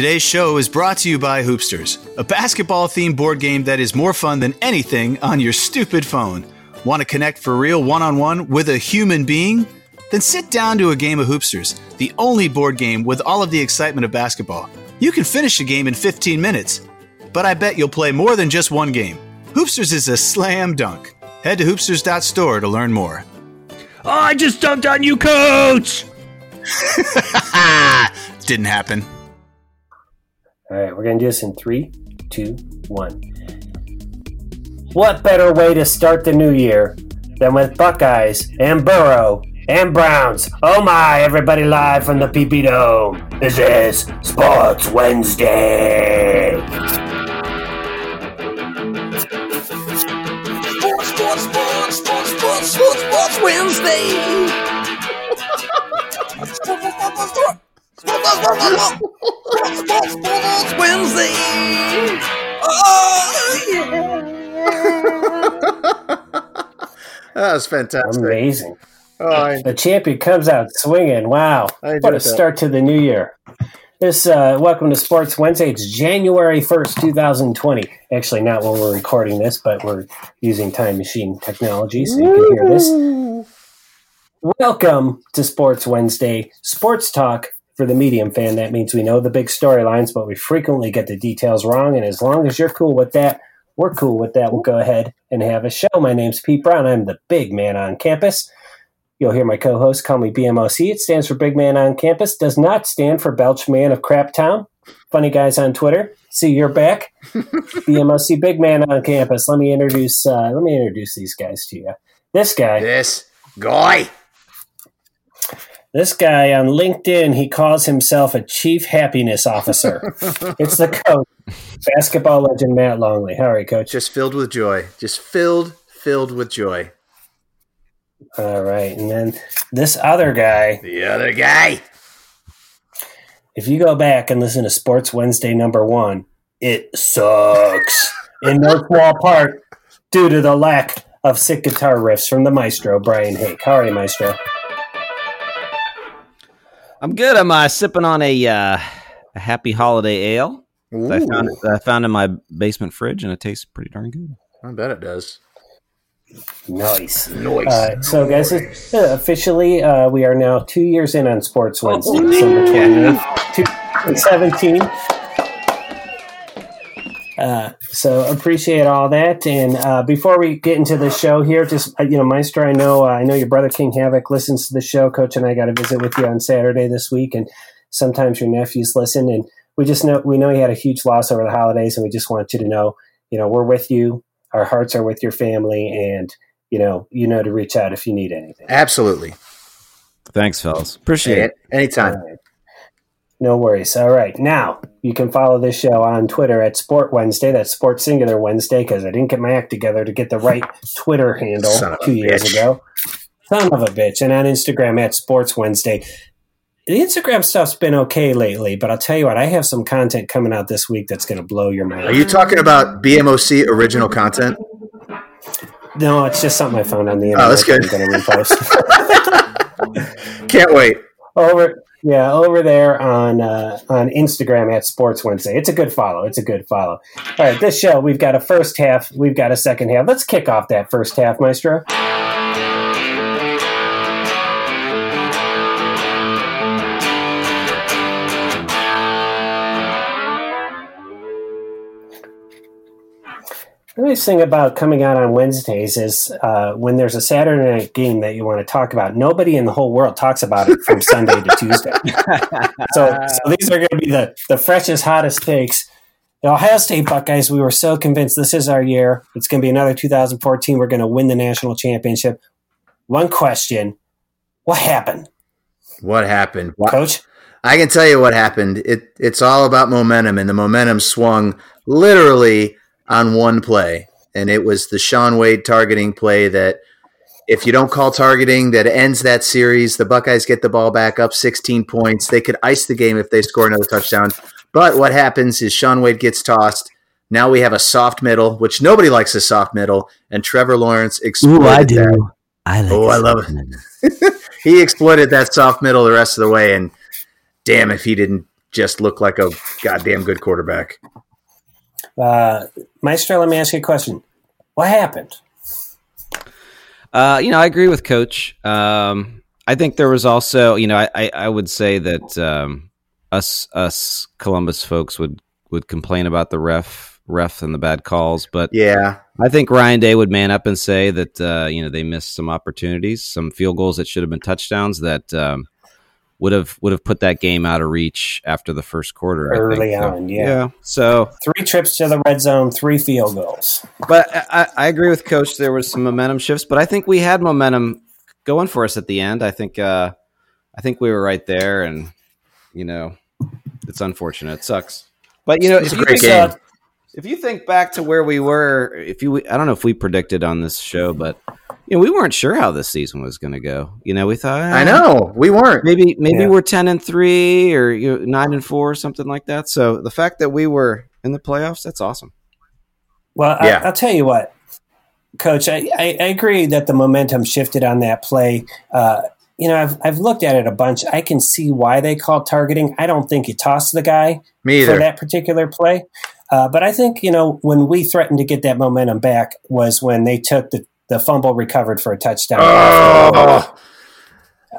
Today's show is brought to you by Hoopsters, a basketball themed board game that is more fun than anything on your stupid phone. Want to connect for real one on one with a human being? Then sit down to a game of Hoopsters, the only board game with all of the excitement of basketball. You can finish a game in 15 minutes, but I bet you'll play more than just one game. Hoopsters is a slam dunk. Head to hoopsters.store to learn more. Oh, I just dunked on you, coach! Didn't happen. All right, we're going to do this in three, two, one. What better way to start the new year than with Buckeyes and Burrow and Browns? Oh my, everybody live from the PP Dome. This is Sports Wednesday. Sports, sports, sports, sports, sports, sports, sports Wednesday. Wednesday. Oh, yeah. That was fantastic. Amazing. Oh, I, The champion comes out swinging. Wow. What a that. start to the new year. This uh, welcome to Sports Wednesday. It's January 1st, 2020. Actually, not when we're recording this, but we're using time machine technology so you can hear this. Welcome to Sports Wednesday. Sports talk for the medium fan. That means we know the big storylines, but we frequently get the details wrong. And as long as you're cool with that, we're cool with that. We'll go ahead and have a show. My name's Pete Brown. I'm the big man on campus. You'll hear my co-host call me BMOC. It stands for Big Man on Campus. Does not stand for Belch Man of Crap Town. Funny guys on Twitter. See, you're back. BMOC Big Man on Campus. Let me introduce. Uh, let me introduce these guys to you. This guy. this guy. This guy on LinkedIn. He calls himself a Chief Happiness Officer. it's the coach, basketball legend Matt Longley. How are you, Coach? Just filled with joy. Just filled, filled with joy. All right, and then this other guy. The other guy. if you go back and listen to Sports Wednesday number one, it sucks in no small part due to the lack of sick guitar riffs from the maestro, Brian Hake. How are you, maestro? I'm good. I'm uh, sipping on a, uh, a happy holiday ale that I found, that I found in my basement fridge, and it tastes pretty darn good. I bet it does. Nice. nice. Uh, so, guys, it- uh, officially, uh, we are now two years in on Sports Wednesday, Oh, December 28th, 2017. Uh, so appreciate all that. And uh, before we get into the show here, just uh, you know, Meister, I know uh, I know your brother King Havoc listens to the show. Coach and I got to visit with you on Saturday this week, and sometimes your nephews listen. And we just know we know you had a huge loss over the holidays, and we just want you to know, you know, we're with you. Our hearts are with your family, and you know, you know to reach out if you need anything. Absolutely. Thanks, fellas. Appreciate Hey, it. anytime. No worries. All right. Now, you can follow this show on Twitter at Sport Wednesday. That's Sport Singular Wednesday because I didn't get my act together to get the right Twitter handle two years bitch. ago. Son of a bitch. And on Instagram at Sports Wednesday. The Instagram stuff's been okay lately, but I'll tell you what, I have some content coming out this week that's going to blow your mind. Are you talking about BMOC original content? no, it's just something I found on the internet. Oh, that's good. I'm going to repost. Can't wait. Over yeah over there on uh, on instagram at sports wednesday. It's a good follow. It's a good follow. All right this show we've got a first half we've got a second half. Let's kick off that first half maestro The nice thing about coming out on Wednesdays is uh, when there's a Saturday night game that you want to talk about, nobody in the whole world talks about it from Sunday to Tuesday. So, so these are going to be the, the freshest, hottest takes. The Ohio State Buckeyes, we were so convinced this is our year. It's going to be another 2014. We're going to win the national championship. One question What happened, What happened? What- coach? I can tell you what happened. It it's all about momentum, and the momentum swung literally on one play, and it was the Shaun Wade targeting play that. If you don't call targeting, that ends that series. The Buckeyes get the ball back up 16 points. They could ice the game if they score another touchdown. But what happens is Shaun Wade gets tossed. Now we have a soft middle, which nobody likes a soft middle, and Trevor Lawrence exploited that. I like Oh, I love it. he exploited that soft middle the rest of the way, and damn if he didn't just look like a goddamn good quarterback. Uh, Maestro, let me ask you a question. What happened? Uh, you know, I agree with Coach. Um, I think there was also, you know, I, I, I would say that um, us us Columbus folks would would complain about the ref ref and the bad calls, but Yeah, I think Ryan Day would man up and say that uh, you know they missed some opportunities, some field goals that should have been touchdowns that um, would have would have put that game out of reach after the first quarter. I Early think. So, on, yeah. So, Three trips to the red zone, three field goals. but I, I agree with Coach. There was some momentum shifts, but I think we had momentum going for us at the end. I think uh, I think we were right there, and you know, it's unfortunate. It sucks. But you know, It's if a you great think, game. uh, if you think back to where we were, if you, I don't know if we predicted on this show, but you know, we weren't sure how this season was going to go. You know, we thought I eh, know we weren't. maybe maybe Yeah. we're ten and three or you know, nine and four or something like that. So the fact that we were in the playoffs, that's awesome. Well, Yeah. I, I'll tell you what, Coach. I, I, I agree that the momentum shifted on that play. Uh, you know, I've, I've looked at it a bunch. I can see why they called targeting. I don't think he tossed the guy Me for that particular play. Uh, but I think, you know, when we threatened to get that momentum back was when they took the, the fumble recovered for a touchdown. Oh,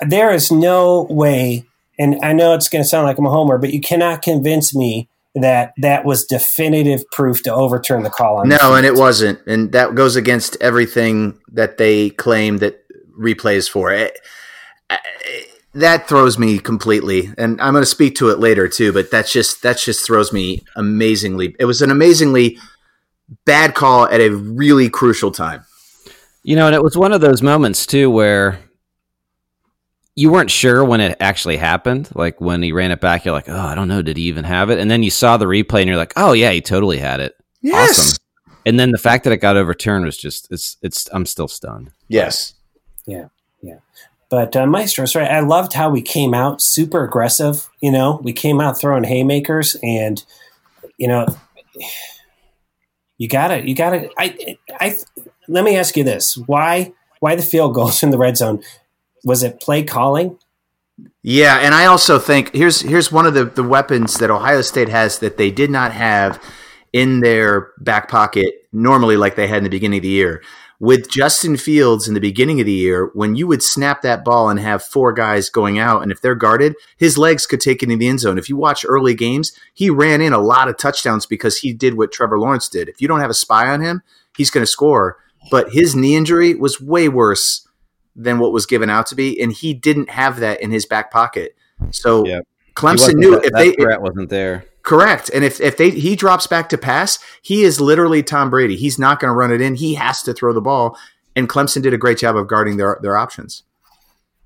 There is no way, and I know it's going to sound like I'm a homer, but you cannot convince me that that was definitive proof to overturn the call on no, and it wasn't, and that goes against everything that they claim that replays for. It, I- that throws me completely, and I'm going to speak to it later too. But that's just that just throws me amazingly. It was an amazingly bad call at a really crucial time. You know, and it was one of those moments too where you weren't sure when it actually happened. Like when he ran it back, you're like, oh, I don't know, did he even have it? And then you saw the replay, and you're like, oh yeah, he totally had it. Awesome. And then the fact that it got overturned was just it's it's I'm still stunned. Yes. Yeah. Yeah. But uh, Maestro's right. I loved how we came out super aggressive. You know, we came out throwing haymakers, and you know, you gotta, you gotta. I, I. Let me ask you this: Why, why the field goals in the red zone? Was it play calling? Yeah, and I also think here's here's one of the, the weapons that Ohio State has that they did not have in their back pocket normally like they had in the beginning of the year. With Justin Fields in the beginning of the year, when you would snap that ball and have four guys going out, and if they're guarded, his legs could take it in the end zone. If you watch early games, he ran in a lot of touchdowns because he did what Trevor Lawrence did. If you don't have a spy on him, he's going to score. But his knee injury was way worse than what was given out to be, and he didn't have that in his back pocket. So Yeah. Clemson knew that, if that they threat wasn't there. correct, and if if they he drops back to pass, he is literally Tom Brady. He's not going to run it in. He has to throw the ball, and Clemson did a great job of guarding their their options.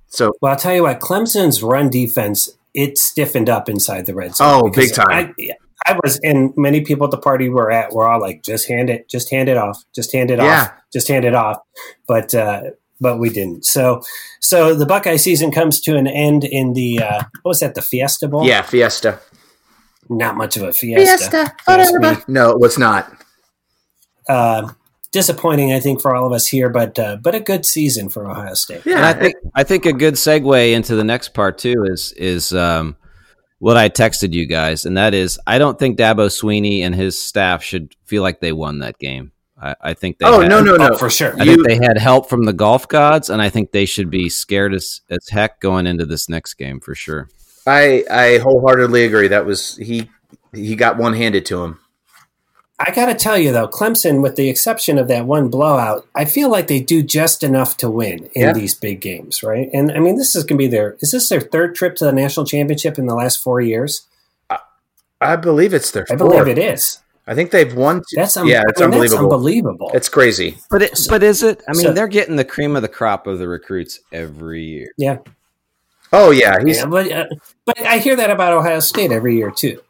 So Well, I'll tell you what. Clemson's run defense it stiffened up inside the red zone. Oh, because big time. I, I was, and many people at the party were at were all like, "Just hand it, just hand it off, just hand it Yeah. off, just hand it off." But uh, but we didn't. So so the Buckeye season comes to an end in the uh, what was that? The Fiesta Bowl. yeah, Fiesta. not much of a Fiesta. Fiesta me. No, it was not. Uh, disappointing, I think, for all of us here, but uh, but a good season for Ohio State. Yeah, And I think I think a good segue into the next part too is is um, what I texted you guys, and that is I don't think Dabo Swinney and his staff should feel like they won that game. I, I think they oh had, no no no Oh, for sure. I You- think they had help from the golf gods, and I think they should be scared as, as heck going into this next game for sure. I I wholeheartedly agree. That was he he got one handed to him. I got to tell you though, Clemson, with the exception of that one blowout, I feel like they do just enough to win in Yeah. these big games, right? And I mean, this is going to be their is this their third trip to the national championship in the last four years? I believe it's their. I believe it is. I think they've won. Two, That's un- yeah, it's I mean, that's unbelievable. unbelievable. It's crazy. But it, but is it? I mean, So- they're getting the cream of the crop of the recruits every year. yeah, Oh yeah, he's yeah, but uh, but I hear that about Ohio State every year too.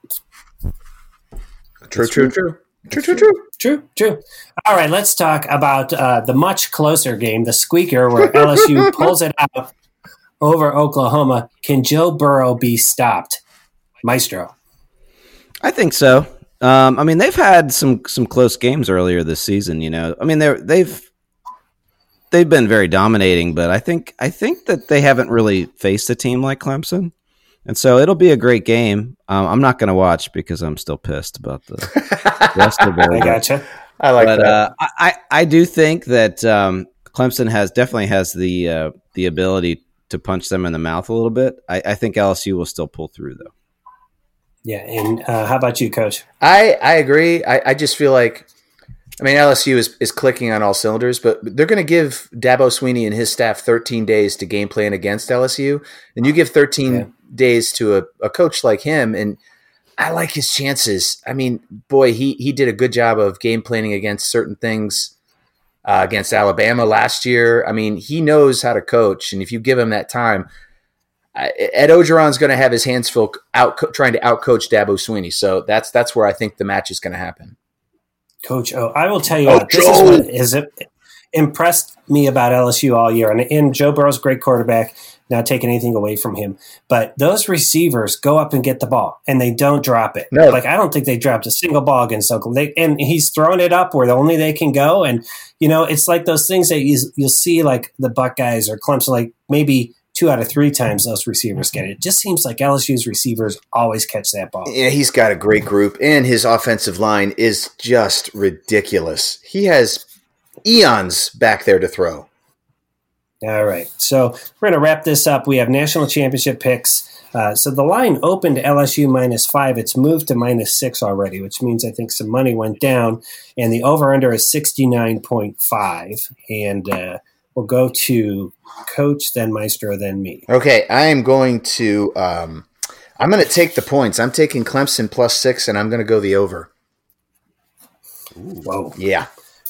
true, true, true, true, true, true. True, true. All right, let's talk about uh, the much closer game, the squeaker, where LSU pulls it out over Oklahoma. Can Joe Burrow be stopped? Maestro. I think so. Um, I mean, they've had some some close games earlier this season. You know, I mean, they're they've they've been very dominating, but I think I think that they haven't really faced a team like Clemson. And so it'll be a great game. Um, I'm not going to watch because I'm still pissed about the rest of I gotcha. I like but that. uh, I, I I do think that um, Clemson has definitely has the uh, the ability to punch them in the mouth a little bit. I, I think LSU will still pull through though. Yeah, and uh, how about you, Coach? I I agree. I, I just feel like, I mean, LSU is, is clicking on all cylinders, but they're going to give Dabo Swinney and his staff 13 days to game plan against LSU, and you give 13 Yeah. days to a, a coach like him, and I like his chances. I mean, boy, he he did a good job of game planning against certain things uh, against Alabama last year. I mean, he knows how to coach, and if you give him that time. I- Ed Orgeron's going to have his hands full out trying to outcoach Dabo Swinney, so that's that's where I think the match is going to happen. Coach O. I will tell you Oh, what, this is what has impressed me about LSU all year. And, and Joe Burrow's great quarterback, not taking anything away from him. But those receivers go up and get the ball and they don't drop it. No. Like I don't think they dropped a single ball against Oklahoma. They, and he's throwing it up where only they can go. And you know, it's like those things that you, you'll see like the Buckeyes or Clemson, like maybe two out of three times those receivers get it. It just seems like LSU's receivers always catch that ball. Yeah, he's got a great group, and his offensive line is just ridiculous. He has eons back there to throw. All right. So we're going to wrap this up. We have national championship picks. Uh, so the line opened LSU minus five. It's moved to minus six already, which means I think some money went down. And the over under is 69.5. And uh, we'll go to Coach, then Maestro, then me. Okay, I am going to. Um, I'm going to take the points. I'm taking Clemson plus six, and I'm going to go the over. Whoa. Yeah,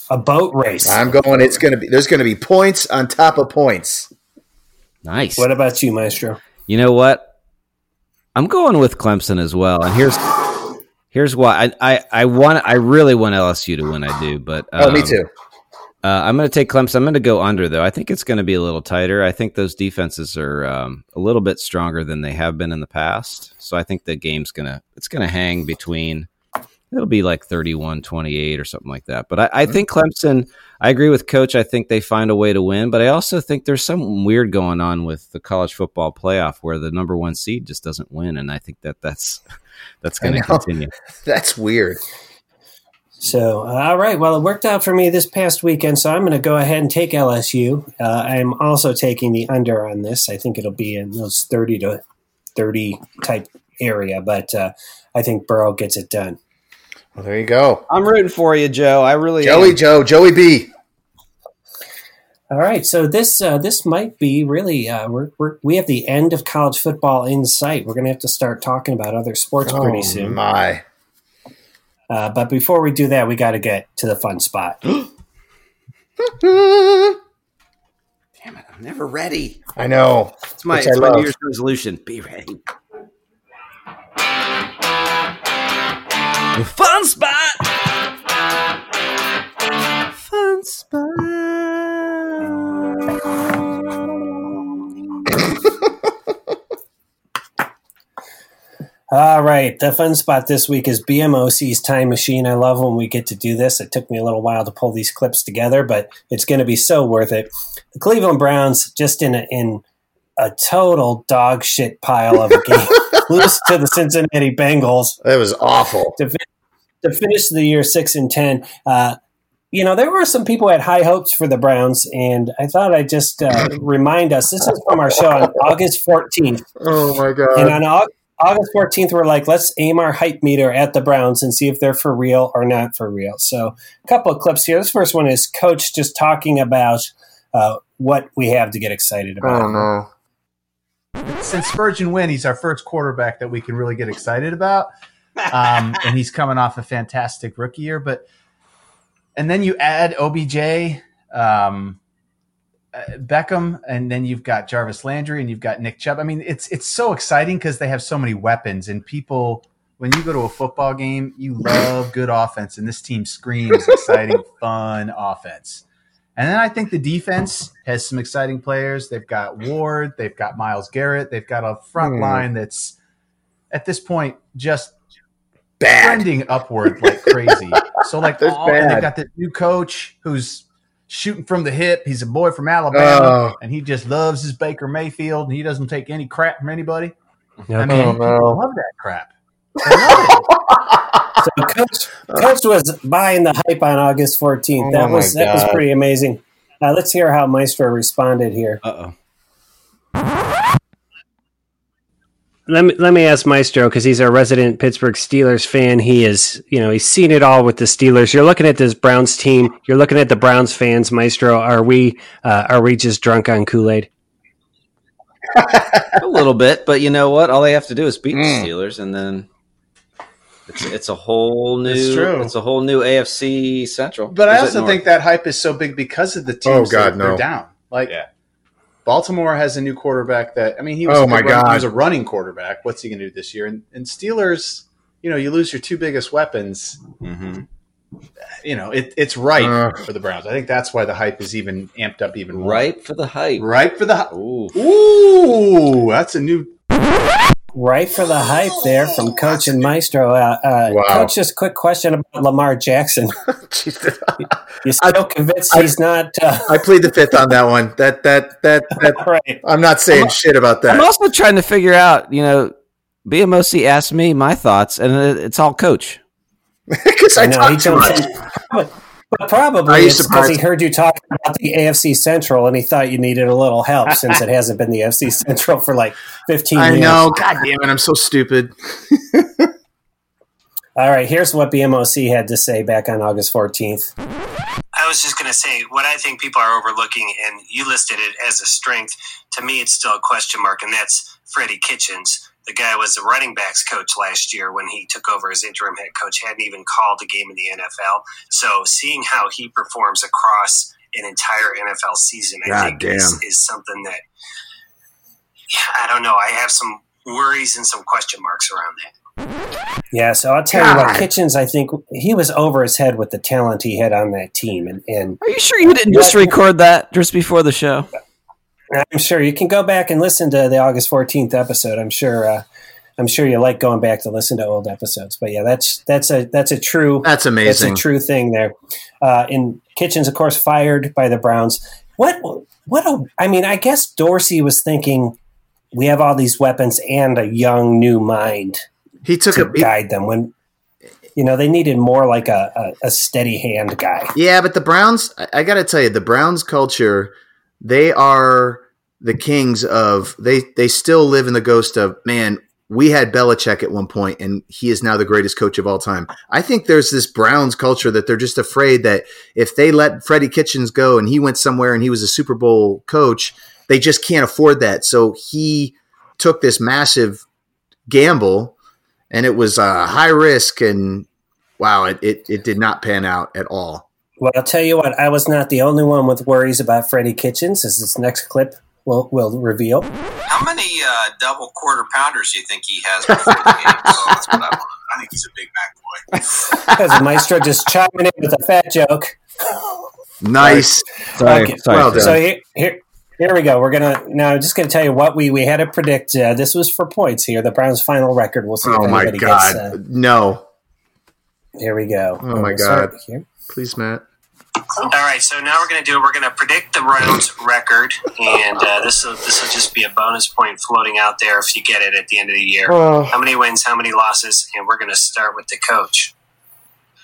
A boat race. I'm going. It's going to be. There's going to be points on top of points. Nice. what about you, Maestro? You know what? I'm going with Clemson as well, and here's here's why. I I, I want I really want LSU to win. I do, but Oh, me um, too. Uh, I'm going to take Clemson. I'm going to go under though. I think it's going to be a little tighter. I think those defenses are um, a little bit stronger than they have been in the past. So I think the game's gonna it's going to hang between. It'll be like 31-28 or something like that. But I, I think Clemson. I agree with Coach. I think they find a way to win. But I also think there's something weird going on with the college football playoff where the number one seed just doesn't win, and I think that that's that's going to continue. That's weird. So, uh, all right. Well, it worked out for me this past weekend, so I'm going to go ahead and take LSU. Uh, I'm also taking the under on this. I think it'll be in those 30 to 30 type area, but uh, I think Burrow gets it done. Well, there you go, I'm rooting for you, Joe. I really Joey Joe, Joey B. All right. So this uh, this might be really uh, we're, we're, we have the end of college football in sight. We're going to have to start talking about other sports pretty Oh soon. my! Uh, but before we do that, we got to get to the fun spot. Damn it! I'm never ready. I know. It's my, it's I my. New Year's resolution. Be ready. The fun spot. Fun All right. The fun spot this week is BMOC's Time Machine. I love when we get to do this. It took me a little while to pull these clips together, but it's going to be so worth it. The Cleveland Browns just in a, in a total dog shit pile of a game, lose to the Cincinnati Bengals That was awful. to, to finish the year six and ten. Uh, you know, there were some people who had high hopes for the Browns, and I thought I'd just uh, remind us. This is from our show on August fourteenth. Oh my God. And on Au- August 14th, we're like, let's aim our hype meter at the Browns and see if they're for real or not for real. So, a couple of clips here. This first one is Coach just talking about uh, what we have to get excited about. Oh no! since Spurgeon win, he's our first quarterback that we can really get excited about. Um, and he's coming off a fantastic rookie year. But and then you add OBJ, um, Beckham, and then you've got Jarvis Landry, and you've got Nick Chubb. I mean, it's it's so exciting because they have so many weapons, and people. When you go to a football game, you love good offense, and this team screams exciting, fun offense. And then I think the defense has some exciting players. They've got Ward, they've got Myles Garrett, they've got a front Hmm. line that's at this point just Bad. trending upward like crazy. so like all, they've got this new coach who's shooting from the hip. He's a boy from Alabama, Oh. and he just loves his Baker Mayfield, and he doesn't take any crap from anybody. I mean, Okay. people love that crap. Love. So Coach, Coach was buying the hype on August 14th. That Oh, my was that was pretty amazing. Uh, let's hear how Maestro responded here. Uh oh. Let me let me ask Maestro because he's our resident Pittsburgh Steelers fan. He is, you know, he's seen it all with the Steelers. You're looking at this Browns team. You're looking at the Browns fans, Maestro. Are we uh, are we just drunk on Kool Aid? a little bit, but you know what? All they have to do is beat Mm. the Steelers, and then it's it's a whole new It's true. it's a whole new AFC Central. But I Is it also think that hype is so big because of the teams Oh, God, that they're no. down. Like Yeah. Baltimore has a new quarterback that I mean he was Oh, a my good God. he was a running quarterback. What's he going to do this year? And, and Steelers, you know, you lose your two biggest weapons. Mhm. You know, it, it's right Ugh. for the Browns. I think that's why the hype is even amped up even more. right for the hype. right for the hy- Ooh. ooh, that's a new. Right for the hype there from Coach and Maestro. Uh, uh, Wow. Coach, just quick question about Lamar Jackson. Jesus. You still convinced I- he's not uh, I plead the fifth on that one. That that that that. right? I'm not saying shit about that. I'm also trying to figure out, you know, BMOC asked me my thoughts, and it's all coach. Because I, I know he talk too jumps much. In. But, but probably Are you it's because he heard you talk about the AFC Central and he thought you needed a little help since it hasn't been the AFC Central for like 15 I years. know. God damn it! I'm so stupid. All right, here's what BMOC had to say back on August 14th. I was just going to say what I think people are overlooking, and you listed it as a strength. To me, it's still a question mark, and that's Freddie Kitchens. The guy was the running backs coach last year when he took over as interim head coach, hadn't even called a game in the NFL. So seeing how he performs across an entire NFL season, I God think is, is something that I don't know. I have some worries and some question marks around that. Yeah, so I'll tell you what, Kitchens, I think he was over his head with the talent he had on that team. And, and Are you sure you didn't just record that just before the show? I'm sure you can go back and listen to the August 14th episode. I'm sure. Uh, I'm sure you like going back to listen to old episodes, but yeah, that's that's a that's a true That's amazing that's a true thing there. Uh, in Kitchens, of course, fired by the Browns. What what a I mean, I guess Dorsey was thinking we have all these weapons and a young new mind He took to a. guide them when you know they needed more like a, a, a steady hand guy. Yeah, but the Browns, I, I got to tell you, the Browns culture, they are the kings of, they, they still live in the ghost of, man, we had Belichick at one point and he is now the greatest coach of all time. I think there's this Browns culture that they're just afraid that if they let Freddie Kitchens go and he went somewhere and he was a Super Bowl coach, they just can't afford that. So he took this massive gamble and it was uh, high risk and wow, it, it, it did not pan out at all. Well, I'll tell you what, I was not the only one with worries about Freddie Kitchens, as this next clip will will reveal. How many uh, double quarter pounders do you think he has before the game? That's what I want. I think he's a big Mac boy. As Maestro just chiming in with a fat joke. Nice. Sorry, Okay. sorry. Well So here, here, here we go. We're gonna now. I'm just gonna tell you what we we had to predict. Uh, this was for points here. The Browns' final record. We'll see. if Oh my God. Gets, uh, no. here we go. Oh my God. Here. Please, Matt. All right, so now we're going to do. We're going to predict the Browns record, and uh, this will this will just be a bonus point floating out there if you get it at the end of the year. How many wins? How many losses? And we're going to start with the coach.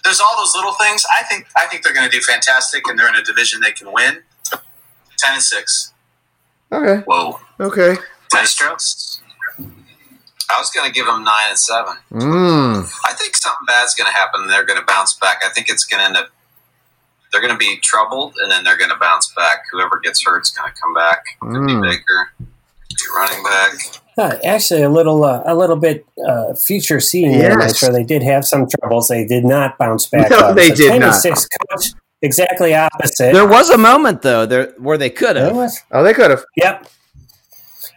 There's all those little things. I think I think they're going to do fantastic, and they're in a division they can win. Ten and six. Okay. Whoa, Okay. Maestro. I was going to give them nine and seven. Mm. I think something bad's going to happen, and they're going to bounce back. I think it's going to end up. They're going to be troubled, and then they're going to bounce back. Whoever gets hurt is going to come back. Could be Mm. Baker, could be running back. Uh, actually, a little uh, a little bit uh, future seeing there, Yes. Maestro. They did have some troubles. They did not bounce back. No, up. they So did not. Six coach. Exactly opposite. There was a moment though there where they could have. Oh, they could have. Yep.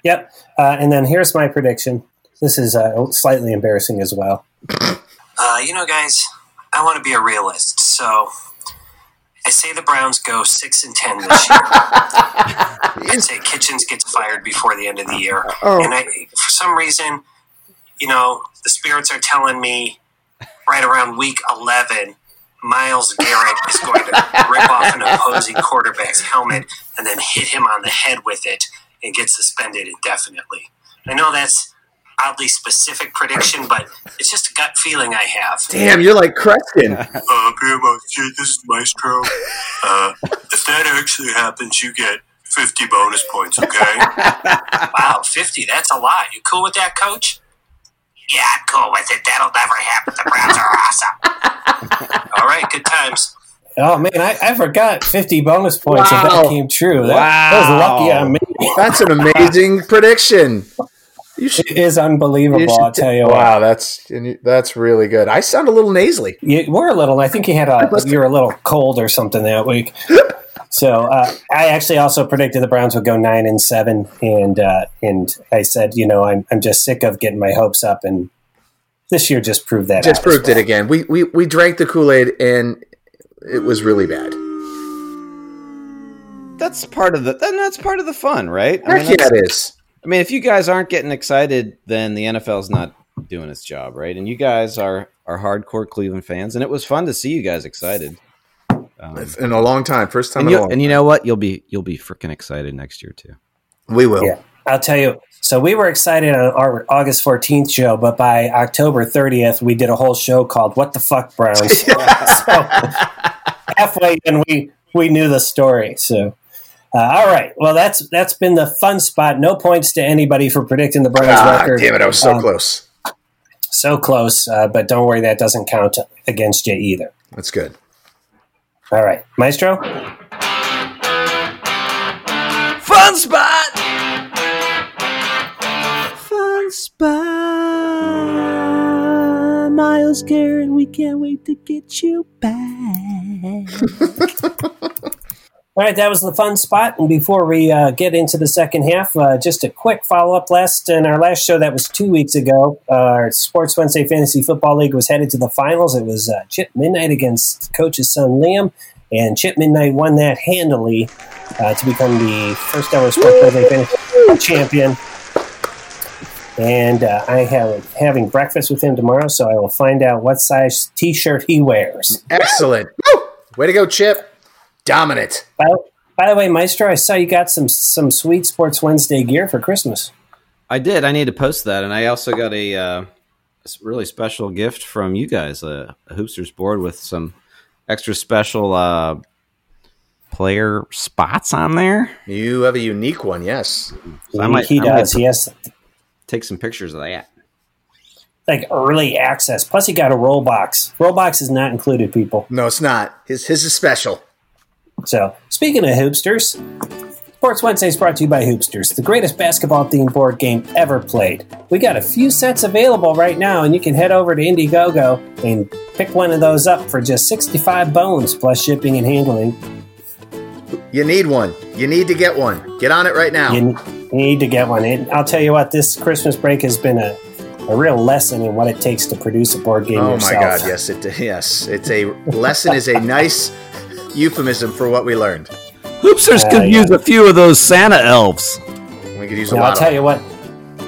Yep. Uh, and then here's my prediction. This is uh, slightly embarrassing as well. Uh, you know, guys, I want to be a realist, so I say the Browns go six and ten this year. I'd say Kitchens gets fired before the end of the year, Oh. and I, for some reason, you know, the spirits are telling me right around week eleven. Myles Garrett is going to rip off an opposing quarterback's helmet and then hit him on the head with it and get suspended indefinitely. I know that's oddly specific prediction, but it's just a gut feeling I have. Damn, you're like Creston. Uh, Grandma, this is Maestro. Uh, if that actually happens, you get 50 bonus points, okay? wow, 50, that's a lot. You cool with that, coach? Yeah, I'm cool with it. That'll never happen. The Browns are awesome. All right, good times. Oh man, I, I forgot fifty bonus points if Wow. that came true. That, that was lucky on me. That's an amazing prediction. You should. It is unbelievable. you should I'll tell you wow, what. that's and you- that's really good. I sound a little nasally. You were a little. I think you had a. You were a little cold or something that week. So uh, I actually also predicted the Browns would go nine and seven, and uh, and I said, you know, I'm I'm just sick of getting my hopes up, and this year just proved that. Just out as proved it again. We we we drank the Kool Aid and it was really bad. That's part of the then that's part of the fun, right? I mean, yeah, that's- it is. I mean, if you guys aren't getting excited, then the NFL's not doing its job, right? And you guys are are hardcore Cleveland fans, and it was fun to see you guys excited. Um, In a long time, first time and, in a you, long and you know what? You'll be you'll be freaking excited next year too. We will. Yeah. I'll tell you. So we were excited on our August 14th show, but by October 30th, we did a whole show called "What the Fuck Browns." so halfway and we we knew the story. So. Uh, all right. Well, that's that's been the fun spot. No points to anybody for predicting the Browns Ah, record. damn it, I was so Um, close. So close, uh, but don't worry, that doesn't count against you either. That's good. All right, Maestro. Fun spot. Fun spot. Myles Garrett, we can't wait to get you back. All right, that was the fun spot. And before we uh, get into the second half, uh, just a quick follow up. Last in our last show, that was two weeks ago. Uh, our Sports Wednesday Fantasy Football League was headed to the finals. It was uh, Chip Midnight against Coach's son Liam, and Chip Midnight won that handily uh, to become the first ever Sports Wednesday Fantasy champion. And uh, I have having breakfast with him tomorrow, so I will find out what size T-shirt he wears. Excellent. Way to go, Chip. Dominant. By, by the way, Maestro, I saw you got some some sweet Sports Wednesday gear for Christmas. I did. I need to post that, and I also got a uh, really special gift from you guys, a, a Hoopsters board with some extra special uh, player spots on there. You have a unique one, yes. So I might- he I might does. He has Take some pictures of that. like early access. Plus, he got a roll box. Roll box is not included, people. No, it's not. His his is special. So, speaking of Hoopsters, Sports Wednesday is brought to you by Hoopsters, the greatest basketball themed board game ever played. We got a few sets available right now, and you can head over to Indiegogo and pick one of those up for just 65 bones plus shipping and handling. You need one. You need to get one. Get on it right now. You need to get one. And I'll tell you what, this Christmas break has been a, a real lesson in what it takes to produce a board game oh yourself. my God! Yes, it yes. It's a lesson. is a nice euphemism for what we learned. Hoopsters Uh, could yeah. use a few of those Santa elves. We could use a Now, lot. I'll tell of you what,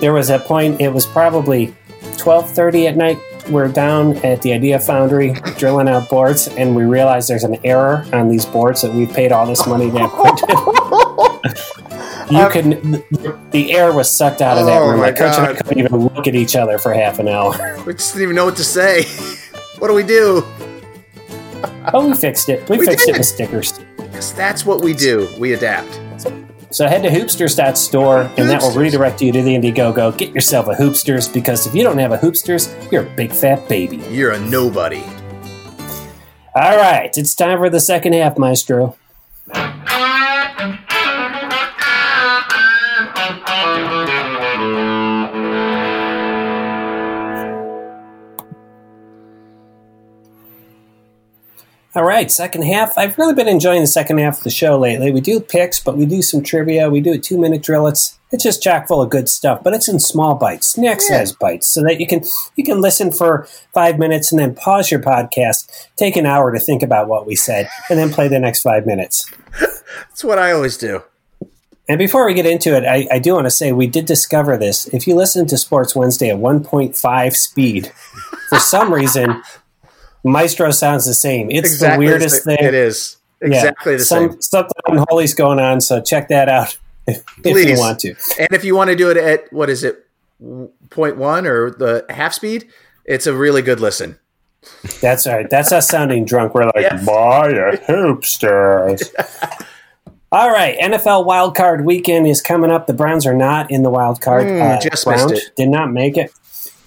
there was a point, it was probably 12.30 at night. We're down at the Idea Foundry drilling out boards, and we realize there's an error on these boards that we've paid all this money to have printed. you can, the air was sucked out of that Oh room. my My coach and I couldn't even look at each other for half an hour. We just didn't even know what to say. what do we do? Oh, we fixed it. We, We fixed it with stickers. 'Cause that's what we do. We adapt. So head to hoopsters.store and that will redirect you to the Indiegogo. Get yourself a Hoopsters because if you don't have a Hoopsters, you're a big fat baby. You're a nobody. All right, it's time for the second half, Maestro. All right, second half. I've really been enjoying the second half of the show lately. We do picks, but we do some trivia. We do a two minute drill. It's it's just chock full of good stuff, but it's in small bites, snack size bites, so that you can you can listen for five minutes and then pause your podcast, take an hour to think about what we said, and then play the next five minutes. That's what I always do. And before we get into it, I, I do want to say we did discover this. If you listen to Sports Wednesday at 1.5 speed, for some reason, Maestro sounds the same. It's exactly the weirdest sa- thing. It is exactly Yeah, the some, same. Something unholy's going on, so check that out if, if you want to. And if you want to do it at what is it, point one or the half speed, it's a really good listen. That's all right. That's us sounding drunk. We're like, Yes. buy a hoopsters. all right. NFL wild card weekend is coming up. The Browns are not in the wild card. Hmm, uh, just it. did not make it.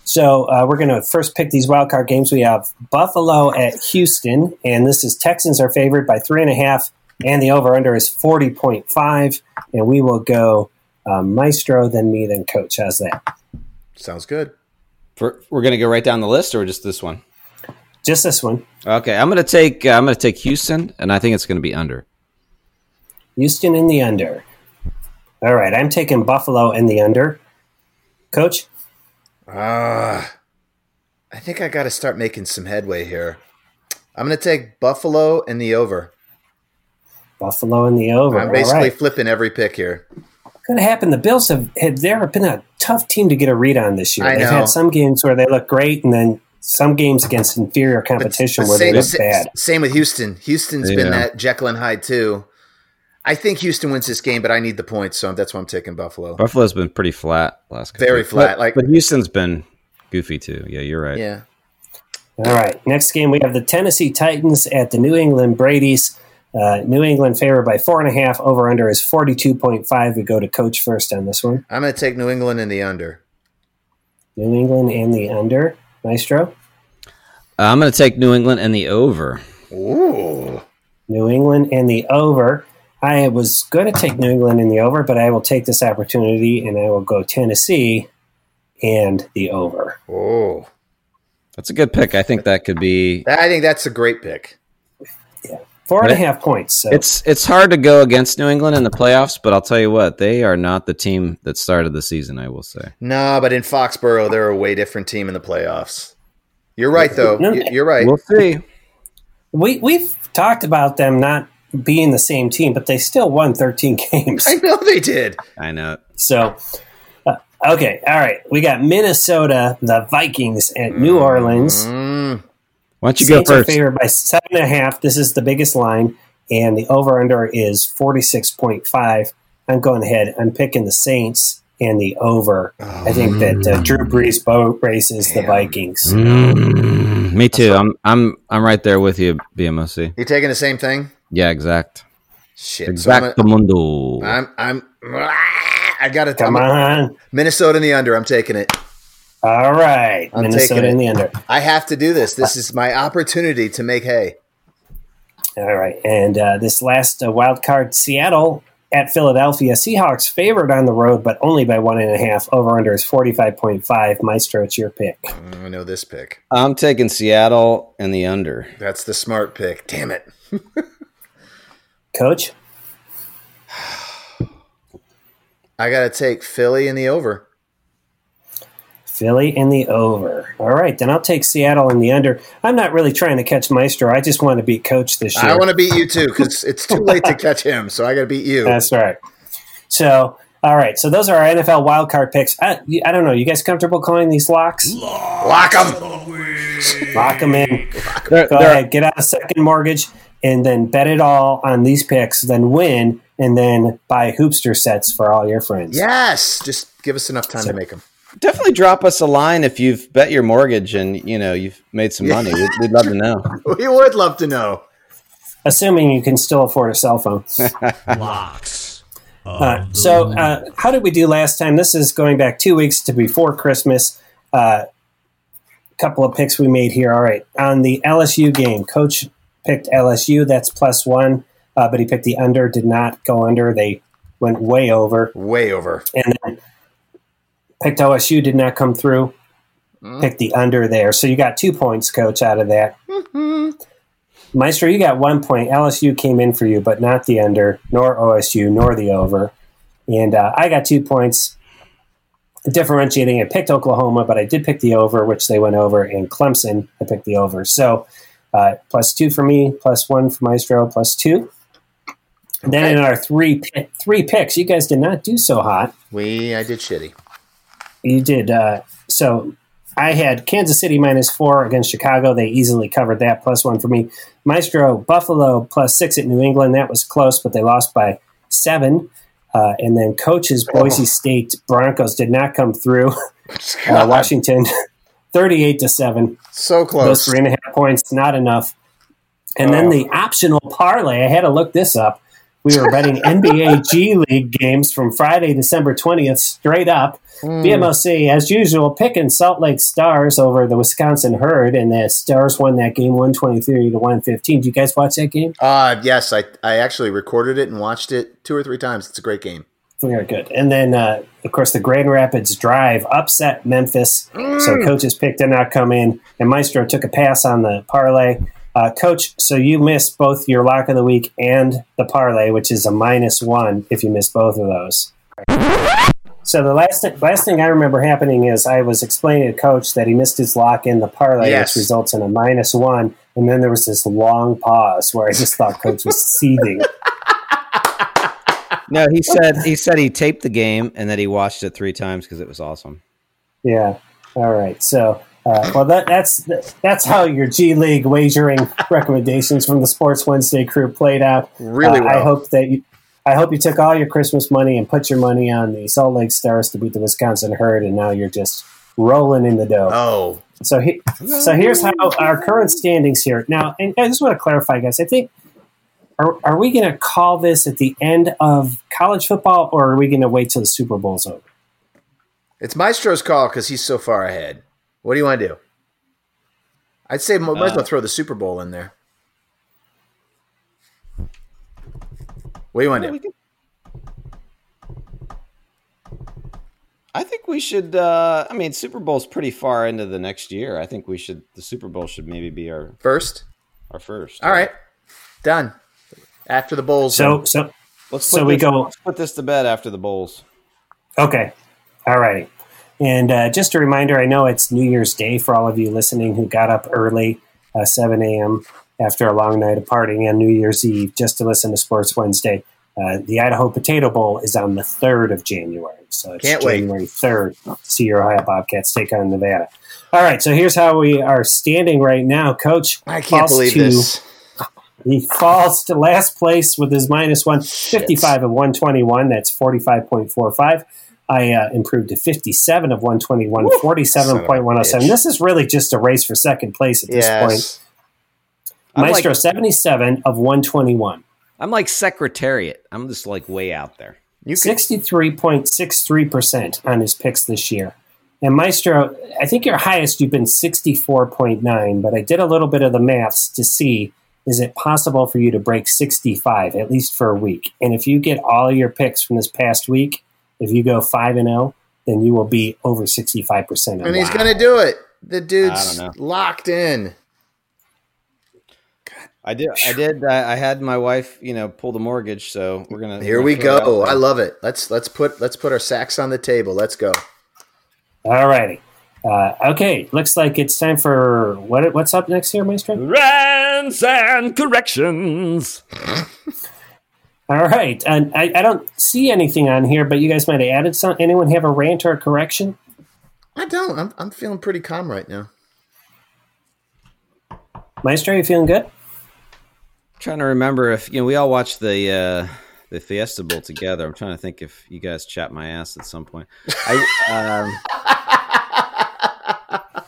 So uh, we're going to first pick these wild card games. We have Buffalo at Houston, and this is Texans are favored by three and a half, and the over under is forty point five. And we will go uh, Maestro, then me, then Coach. How's that? Sounds good. For, we're going to go right down the list, or just this one? Just this one. Okay, I'm going to take uh, I'm going to take Houston, and I think it's going to be under. Houston in the under. All right, I'm taking Buffalo in the under. Coach, Ah, I think I got to start making some headway here. I'm going to take Buffalo and the over. Buffalo in the over. I'm basically right. flipping every pick here. Going to happen. The Bills have had there have been a tough team to get a read on this year. I They've know. had some games where they look great, and then some games against inferior competition But where they same, look bad. same with Houston. Houston's been that Jekyll and Hyde too. I think Houston wins this game, but I need the points, so that's why I'm taking Buffalo. Buffalo's been pretty flat last couple Very weeks. flat, But, like- but Houston's been goofy too. Yeah, you're right. Yeah. All right, next game we have the Tennessee Titans at the New England Brady's. Uh, New England favored by four and a half. Over under is forty two point five. We go to Coach first on this one. I'm going to take New England in the under. New England and the under. Maestro. Uh, I'm going to take New England and the over. Ooh. New England and the over. I was going to take New England in the over, but I will take this opportunity and I will go Tennessee and the over. Oh. That's a good pick. I think that could be. I think that's a great pick. Four and a half points. So It's it's hard to go against New England in the playoffs, but I'll tell you what, they are not the team that started the season. I will say. No, but in Foxborough, they're a way different team in the playoffs. You're right, though. No, You- You're right. We'll see. we we've talked about them not being the same team, but they still won 13 games. I know they did. I know. So, uh, okay, all right. We got Minnesota, the Vikings at New Orleans. Mm, Why don't you Saints go are first? favored by seven and a half. This is the biggest line, and the over under is 46.5. I'm going ahead. I'm picking the Saints and the over. I think that uh, Drew Brees boat races the Vikings. Mm, me too. I'm I'm I'm right there with you, BMOC. you taking the same thing? Yeah, exact. Shit. So I'm, mundo. I'm, I'm, I got to Come on. Minnesota in the under. I'm taking it. All right. I'm Minnesota taking in it. the under. I have to do this. This is my opportunity to make hay. All right. And uh, this last uh, wild card, Seattle at Philadelphia. Seahawks favored on the road, but only by one and a half. Over under is 45.5. Maestro, it's your pick. Mm, I know this pick. I'm taking Seattle and the under. That's the smart pick. Damn it. Coach? I got to take Philly in the over. Philly in the over. All right, then I'll take Seattle in the under. I'm not really trying to catch Maestro. I just want to beat Coach this year. I want to beat you too because it's too late to catch him. So I got to beat you. That's right. So, all right. So those are our NFL wildcard picks. I, I don't know. You guys comfortable calling these locks? Lock him. Lock them in. They're- Go they're- ahead. Get out a second mortgage and then bet it all on these picks. Then win and then buy hoopster sets for all your friends. Yes. Just give us enough time to make them. Definitely drop us a line if you've bet your mortgage and you know you've made some money. We'd, we'd love to know. We would love to know. Assuming you can still afford a cell phone. Locks. Uh, so, uh, how did we do last time? This is going back two weeks to before Christmas. A uh, couple of picks we made here. All right. On the LSU game, Coach picked LSU. That's plus one, uh, but he picked the under, did not go under. They went way over. Way over. And then picked OSU, did not come through. Picked the under there. So you got two points, Coach, out of that. Maestro, you got one point. LSU came in for you, but not the under, nor OSU, nor the over. And uh, I got two points. Differentiating, I picked Oklahoma, but I did pick the over, which they went over. And Clemson, I picked the over. So uh, plus two for me, plus one for Maestro, plus two. Then in our three three picks, you guys did not do so hot. We I did shitty. You did. Uh, so I had Kansas City minus four against Chicago. They easily covered that. Plus one for me. Maestro Buffalo plus six at New England. That was close, but they lost by seven. Uh, and then coaches Boise State Broncos did not come through. Uh, Washington, thirty-eight to seven. so close. Those three and a half points, not enough. And then the optional parlay. I had to look this up. We were betting NBA G League games from Friday, December twentieth, straight up. BMOC, as usual, picking Salt Lake Stars over the Wisconsin Herd, and the Stars won that game one twenty three to one fifteen. Did you guys watch that game? Uh, yes, I, I actually recorded it and watched it two or three times. It's a great game. Very good. And then, uh, of course, the Grand Rapids Drive upset Memphis. So coaches picked to not come in, and Maestro took a pass on the parlay. Uh, Coach, so you missed both your lock of the week and the parlay, which is a minus one if you miss both of those. So the last th- last thing I remember happening is I was explaining to Coach that he missed his lock in the parlay, Yes. which results in a minus one, and then there was this long pause where I just thought Coach was seething. No, he said he said he taped the game and that he watched it three times because it was awesome. Yeah. All right. So, uh, well, that, that's that's how your G League wagering recommendations from the Sports Wednesday crew played out. Really Uh, well. I hope that you. I hope you took all your Christmas money and put your money on the Salt Lake Stars to beat the Wisconsin Herd, and now you're just rolling in the dough. Oh, So, he, so here's how our current standings here. Now, and I just want to clarify, guys. I think are, are we going to call this at the end of college football, or are we going to wait till the Super Bowl's over? it's Maestro's call because he's so far ahead. What do you want to do? I'd say we might as well throw the Super Bowl in there. What do you want to do? I think we should. Uh, I mean, Super Bowl's pretty far into the next year. I think we should. The Super Bowl should maybe be our First? our first. All right. Done. After the bowls. So, so Let's So put we this- go- Let's put this to bed after the bowls. Okay. All right. And uh, just a reminder I know it's New Year's Day for all of you listening who got up early, uh, 7 a.m., after a long night of partying on New Year's Eve just to listen to Sports Wednesday. Uh, the Idaho Potato Bowl is on the 3rd of January. So it's Can't wait. January 3rd see your Ohio Bobcats take on Nevada. All right. So here's how we are standing right now. Coach I can't falls believe to- this. He falls to last place with his minus one, 55 of 121. That's 45.45. I uh, improved to 57 of 121, Son 47.107. This is really just a race for second place at this point. Yes. Like, Maestro, 77 of 121. I'm like Secretariat. I'm just like way out there. You can, 63.63% on his picks this year. And Maestro, I think your highest, you've been 64.9, but I did a little bit of the maths to see is it possible for you to break 65, at least for a week? And if you get all your picks from this past week, if you go 5 and 0, then you will be over 65%. and he's going to do it. The dude's locked in. I did. I did. I, I had my wife, you know, pull the mortgage. So we're gonna. Here we're we gonna throw it go. I love it. Let's let's put let's put our sacks on the table. Let's go. All righty. Uh, okay, looks like it's time for what? What's up next here, Maestro? Rants and corrections. All right, and I, I don't see anything on here, but you guys might have added some. Anyone have a rant or a correction? I don't. I'm I'm feeling pretty calm right now. Maestro, you feeling good? trying to remember if you know we all watched the uh the Fiesta Bowl together. I'm trying to think if you guys chat my ass at some point. I, um,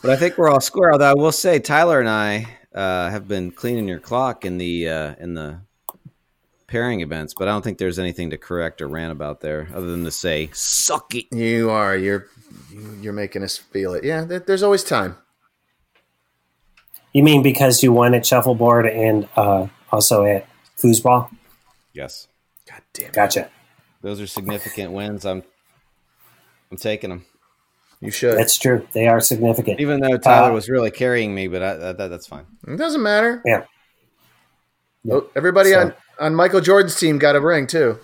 but I think we're all square. Although I will say, Tyler and I uh, have been cleaning your clock in the uh, in the pairing events, but I don't think there's anything to correct or rant about there, other than to say suck it. You are. You're you- you're making us feel it. Yeah. there- There's always time. You mean because you won at shuffleboard and uh, also at foosball? Yes, God damn it. Gotcha. those are significant wins. I'm I'm taking them, You should. That's true. They are significant. even though Tyler Uh, was really carrying me. But I, that, that's fine. it doesn't matter. Yeah. Oh, everybody So- on on Michael Jordan's team got a ring too.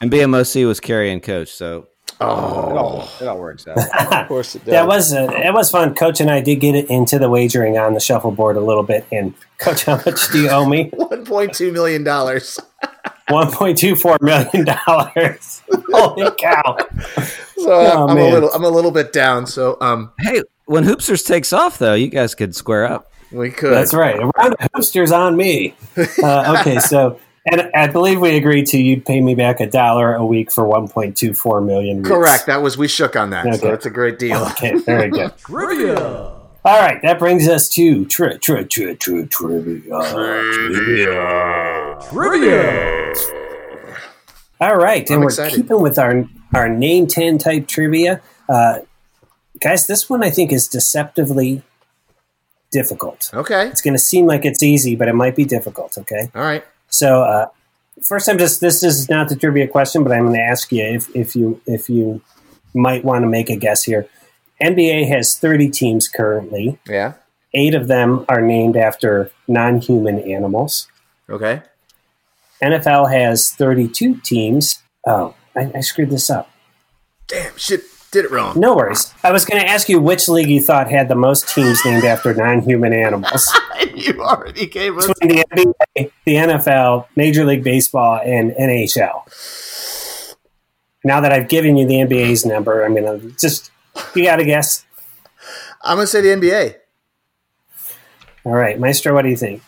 And BMOC was carrying coach, so it Oh, all, it all works out. of course it does. That was uh, that was fun. Coach and I did get it into the wagering on the shuffleboard a little bit. And Coach, how much do you owe me? one point two million dollars. One point two four million dollars. Holy cow! So Oh, I'm a little I'm a little bit down. So um, hey, when Hoopsters takes off, though, you guys could square up. we could. That's right. A round of hoopsters on me. Uh, okay, so And I believe we agreed to you'd pay me back a dollar a week for 1.24 million. weeks. Correct. That was we shook on that. So that's a great deal. Okay, very good. Trivia. All right, that brings us to tri- tri- tri- tri- trivia. All right, and I'm we're excited. keeping with our our name ten type trivia, uh, guys. This one I think is deceptively difficult. Okay. It's going to seem like it's easy, but it might be difficult. Okay, All right. so uh, first, I'm just this is not the trivia question, but I'm going to ask you if if you if you might want to make a guess here. NBA has 30 teams currently. Yeah. Eight of them are named after non-human animals. Okay. NFL has 32 teams. Oh, I, I screwed this up. Damn. Shit. Did it wrong. No worries. I was going to ask you which league you thought had the most teams named after non-human animals. you already gave us. Between the NBA, the NFL, Major League Baseball, and NHL. Now that I've given you the NBA's number, I'm going to just, you got to guess. I'm gonna say the NBA. All right, Maestro, what do you think?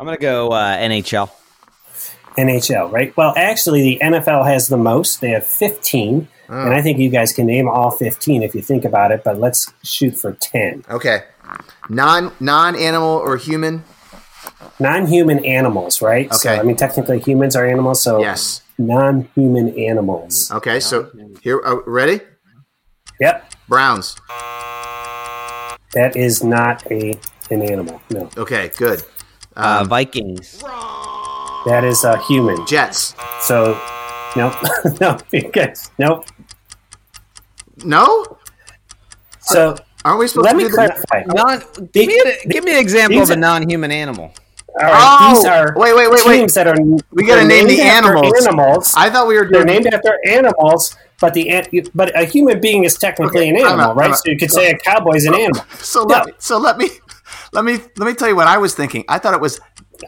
I'm gonna go uh, NHL. NHL, right? Well, actually, the NFL has the most. They have 15. Oh. And I think you guys can name all 15 if you think about it, but let's shoot for 10. Okay. Non non animal or human. Non human animals, right? So, Okay. I mean, technically, humans are animals, so Yes. non human animals. Okay. So here. Uh, ready? Yep, Browns. that is not a an animal. No, Okay. Good. Uh, Um, Vikings. That is a human. Jets. So, nope, no, guys, nope. No. So, Aren't we supposed let to me do the- clarify. Non, give, me an, give me an example these of a non-human animal. All right, Oh, these are wait, wait, wait, wait. that are We gotta name the animals. Animals. I thought we were They're doing. named after animals, but the but a human being is technically Okay, an animal, out, right? time. So you could say a cowboy's an animal. So let Yeah. so let me let me let me tell you what I was thinking. I thought it was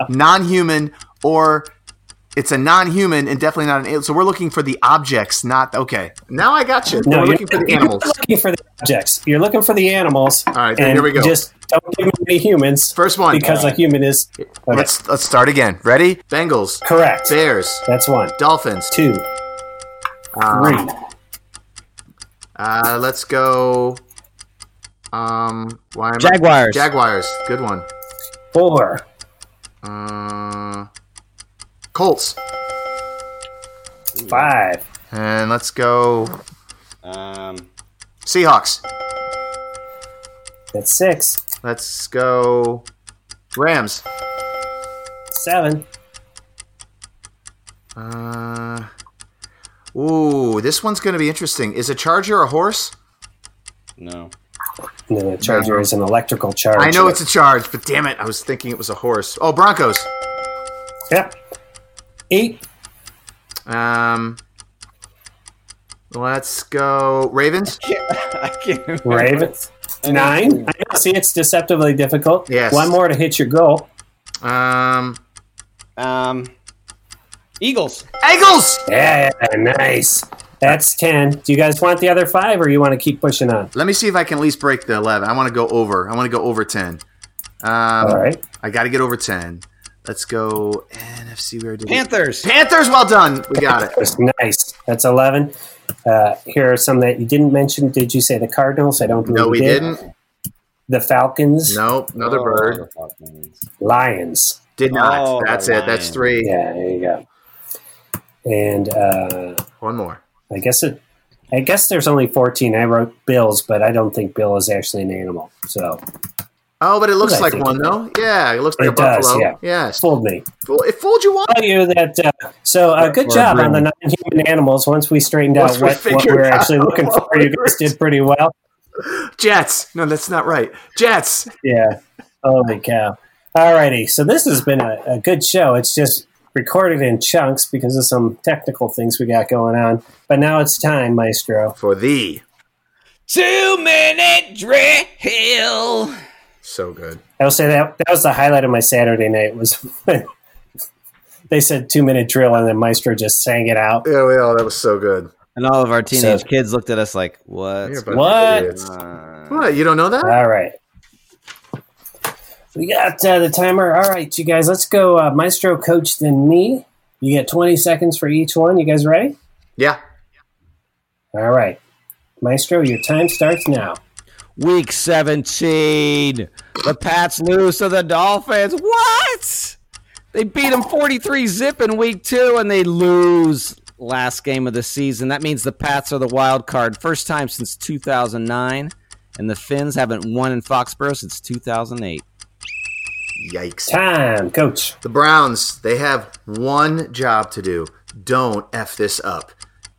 non-human or it's a non-human and definitely not an alien. So we're looking for the objects, not okay. Now I got you. No, we're you're, looking for the you're animals. looking for the objects. You're looking for the animals. All right, and here we go. Just don't give me any humans. First one. because a human is okay, Let's let's start again. Ready? Bengals, correct. Bears, That's one, Dolphins. two, Um, three, Uh, let's go. Um, why am I- Jaguars. Jaguars. Good one. four, Uh, Colts. five, And let's go Um, Seahawks. that's six, Let's go Rams. seven, Uh, ooh, this one's going to be interesting. Is a charger a horse? no. and then the charger is an electrical charge. I know it's a charge, but damn it, I was thinking it was a horse. Oh, Broncos. Yep. Eight, Um, let's go Ravens. I can't remember. Ravens. Nine. I know, see, it's deceptively difficult. Yes. One more to hit your goal. Um, Um, Eagles. Eagles. Yeah, nice. That's 10. Do you guys want the other five or you want to keep pushing on? Let me see if I can at least break the eleven. I want to go over. I want to go over ten. Um, All right. I got to get over ten. Let's go NFC. Where did we- Panthers. Panthers. Well done. We got it. Nice. That's 11. Uh, here are some that you didn't mention. Did you say the Cardinals? I don't believe No, we did. didn't. The Falcons. Nope. Another Oh, bird. Lions. Did not. Oh, That's the it. That's three. Yeah, there you go. And uh, One more. I guess it. I guess there's only 14. I wrote Bills, but I don't think Bill is actually an animal. So Oh, but it looks like one though. Yeah, it looks like It a does, buffalo. yeah. Yes. fooled me. It fooled you once. tell you that. Uh, so, uh, good Or a job on the non-human animals. Once we straightened Once out we what, what we're out actually looking for, you guys did pretty well. Jets. No, that's not right. Jets. Yeah. Holy cow! Alrighty. So this has been a, a good show. It's just recorded in chunks because of some technical things we got going on. But now it's time, Maestro. For thee. Two minute drill. So good. I will say that that was the highlight of my Saturday night. Was when they said two minute drill and then Maestro just sang it out. Yeah, well, that was so good. And all of our teenage So- kids looked at us like, "What?" You're a bunch of What? Uh, What? You don't know that? All right. We got uh, the timer. All right, you guys, let's go uh, Maestro, Coach, then me. You get 20 seconds for each one. You guys ready? Yeah. All right. Maestro, your time starts now. Week 17. The Pats lose to the Dolphins. What? They beat them 43 zip in week two and they lose last game of the season. That means the Pats are the wild card. First time since 2009. And the Fins haven't won in Foxborough since 2008. Yikes. Time, Coach. The Browns, they have one job to do. Don't F this up.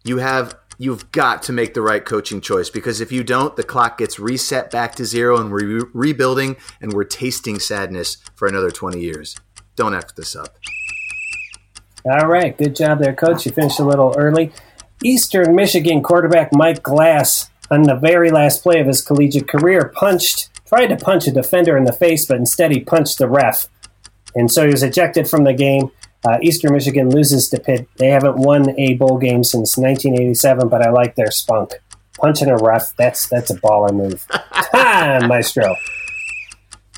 You have you've got to make the right coaching choice because if you don't, the clock gets reset back to zero and we're re- rebuilding and we're tasting sadness for another 20 years. Don't F this up. All right, good job there, Coach. You finished a little early. Eastern Michigan quarterback Mike Glass, on the very last play of his collegiate career, punched, tried to punch a defender in the face, but instead he punched the ref. And so he was ejected from the game. Uh, Eastern Michigan loses to Pitt. They haven't won a bowl game since 1987, but I like their spunk. Punching a ref, that's that's a baller move. Time, Maestro.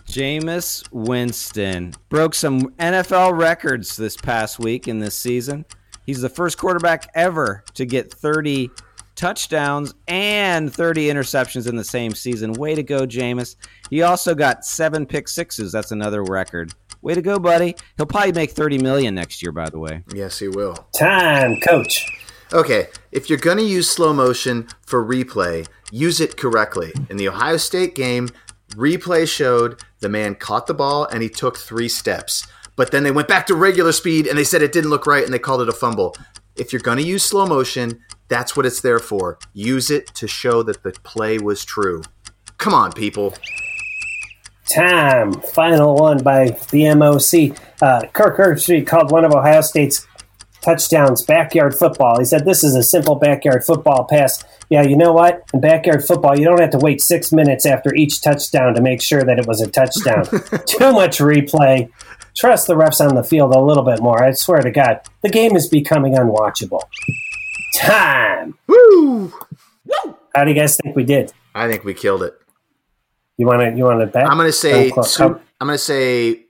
Jameis Winston broke some NFL records this past week in this season. He's the first quarterback ever to get 30 touchdowns and 30 interceptions in the same season. Way to go, Jameis. He also got seven pick sixes. That's another record. Way to go, buddy. He'll probably make 30 million next year, by the way. Yes, he will. Time, Coach. Okay, if you're going to use slow motion for replay, use it correctly. In the Ohio State game, replay showed the man caught the ball and he took three steps. But then they went back to regular speed and they said it didn't look right and they called it a fumble. If you're going to use slow motion, that's what it's there for. Use it to show that the play was true. Come on, people. Time. Final one by the MOC. Uh, Kirk Herbstreit called one of Ohio State's touchdowns backyard football. He said, This is a simple backyard football pass. Yeah, you know what? In backyard football, you don't have to wait six minutes after each touchdown to make sure that it was a touchdown. Too much replay. Trust the refs on the field a little bit more. I swear to God, the game is becoming unwatchable. Time. Woo! How do you guys think we did? I think we killed it. You want to? You want to bet? I'm going to say. Come two- I'm going to say.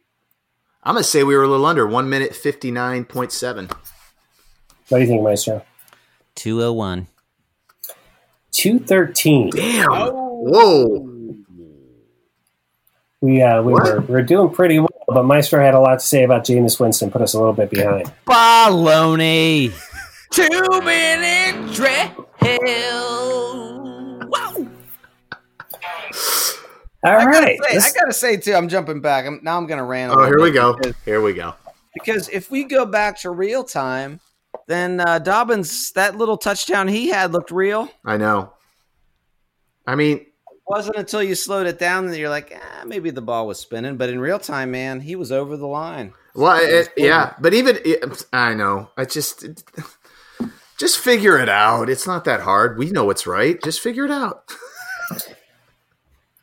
I'm going to say we were a little under one minute fifty nine point seven. What do you think, Maestro? 201. Two thirteen. Damn! Whoa! We uh, we What? were we are doing pretty well, but Maestro had a lot to say about Jameis Winston, put us a little bit behind. Baloney. Two minute drill. All I gotta, say, this- I gotta say too. I'm jumping back. I'm, now I'm gonna rant. Oh, here we go. because- Here we go. Because if we go back to real time, then uh, Dobbins that little touchdown he had looked real. I know. I mean, It wasn't until you slowed it down that you're like, ah, maybe the ball was spinning. But in real time, man, he was over the line. well, it, yeah, but even it, I know. I just just figure it out. It's not that hard. We know what's right. Just figure it out.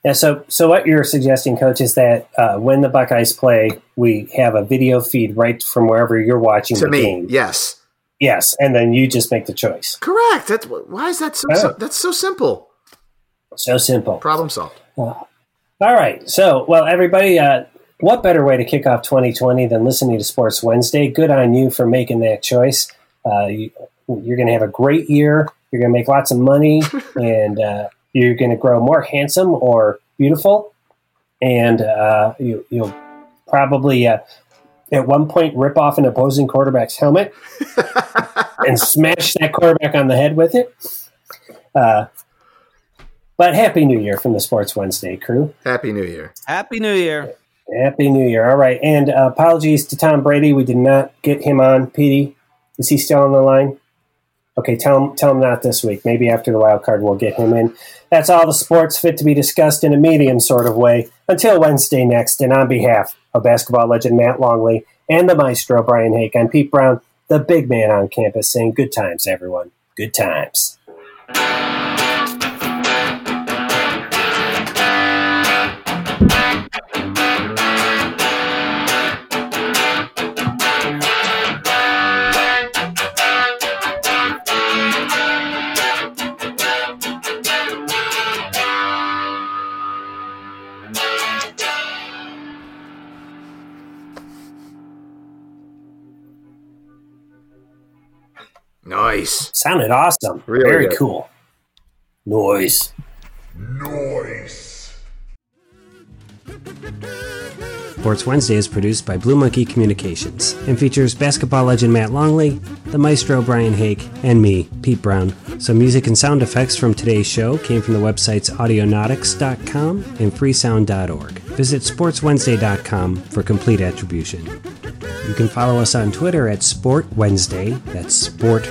yeah. So so what you're suggesting, Coach, is that uh, when the Buckeyes play, we have a video feed right from wherever you're watching to the me, game. yes, Yes, and then you just make the choice. correct. That's why is that so? So that's so simple. So simple. Problem solved. All right. So, well, everybody, uh, what better way to kick off 2020 than listening to Sports Wednesday? Good on you for making that choice. Uh, you, you're going to have a great year. You're going to make lots of money, and uh, you're going to grow more handsome or beautiful. And uh, you, you'll probably, uh, at one point, rip off an opposing quarterback's helmet and smash that quarterback on the head with it. Uh, but Happy New Year from the Sports Wednesday crew. Happy New Year. Happy New Year. Happy New Year. All right. And uh, apologies to Tom Brady. We did not get him on. Petey, is he still on the line? Okay, tell him, tell him not this week. Maybe after the wild card, we'll get him in. That's all the sports fit to be discussed in a medium sort of way until Wednesday next. And on behalf of basketball legend Matt Longley and the maestro Brian Hake, I'm Pete Brown, the big man on campus, saying good times, everyone. Good times. Nice. Sounded awesome. Really Very good. cool. Noise. Noise. Sports Wednesday is produced by Blue Monkey Communications and features basketball legend Matt Longley, the maestro Brian Hake, and me, Pete Brown. Some music and sound effects from today's show came from the websites audionautix.com and freesound.org. Visit sportswednesday.com for complete attribution. You can follow us on Twitter at Sport Wednesday, that's sport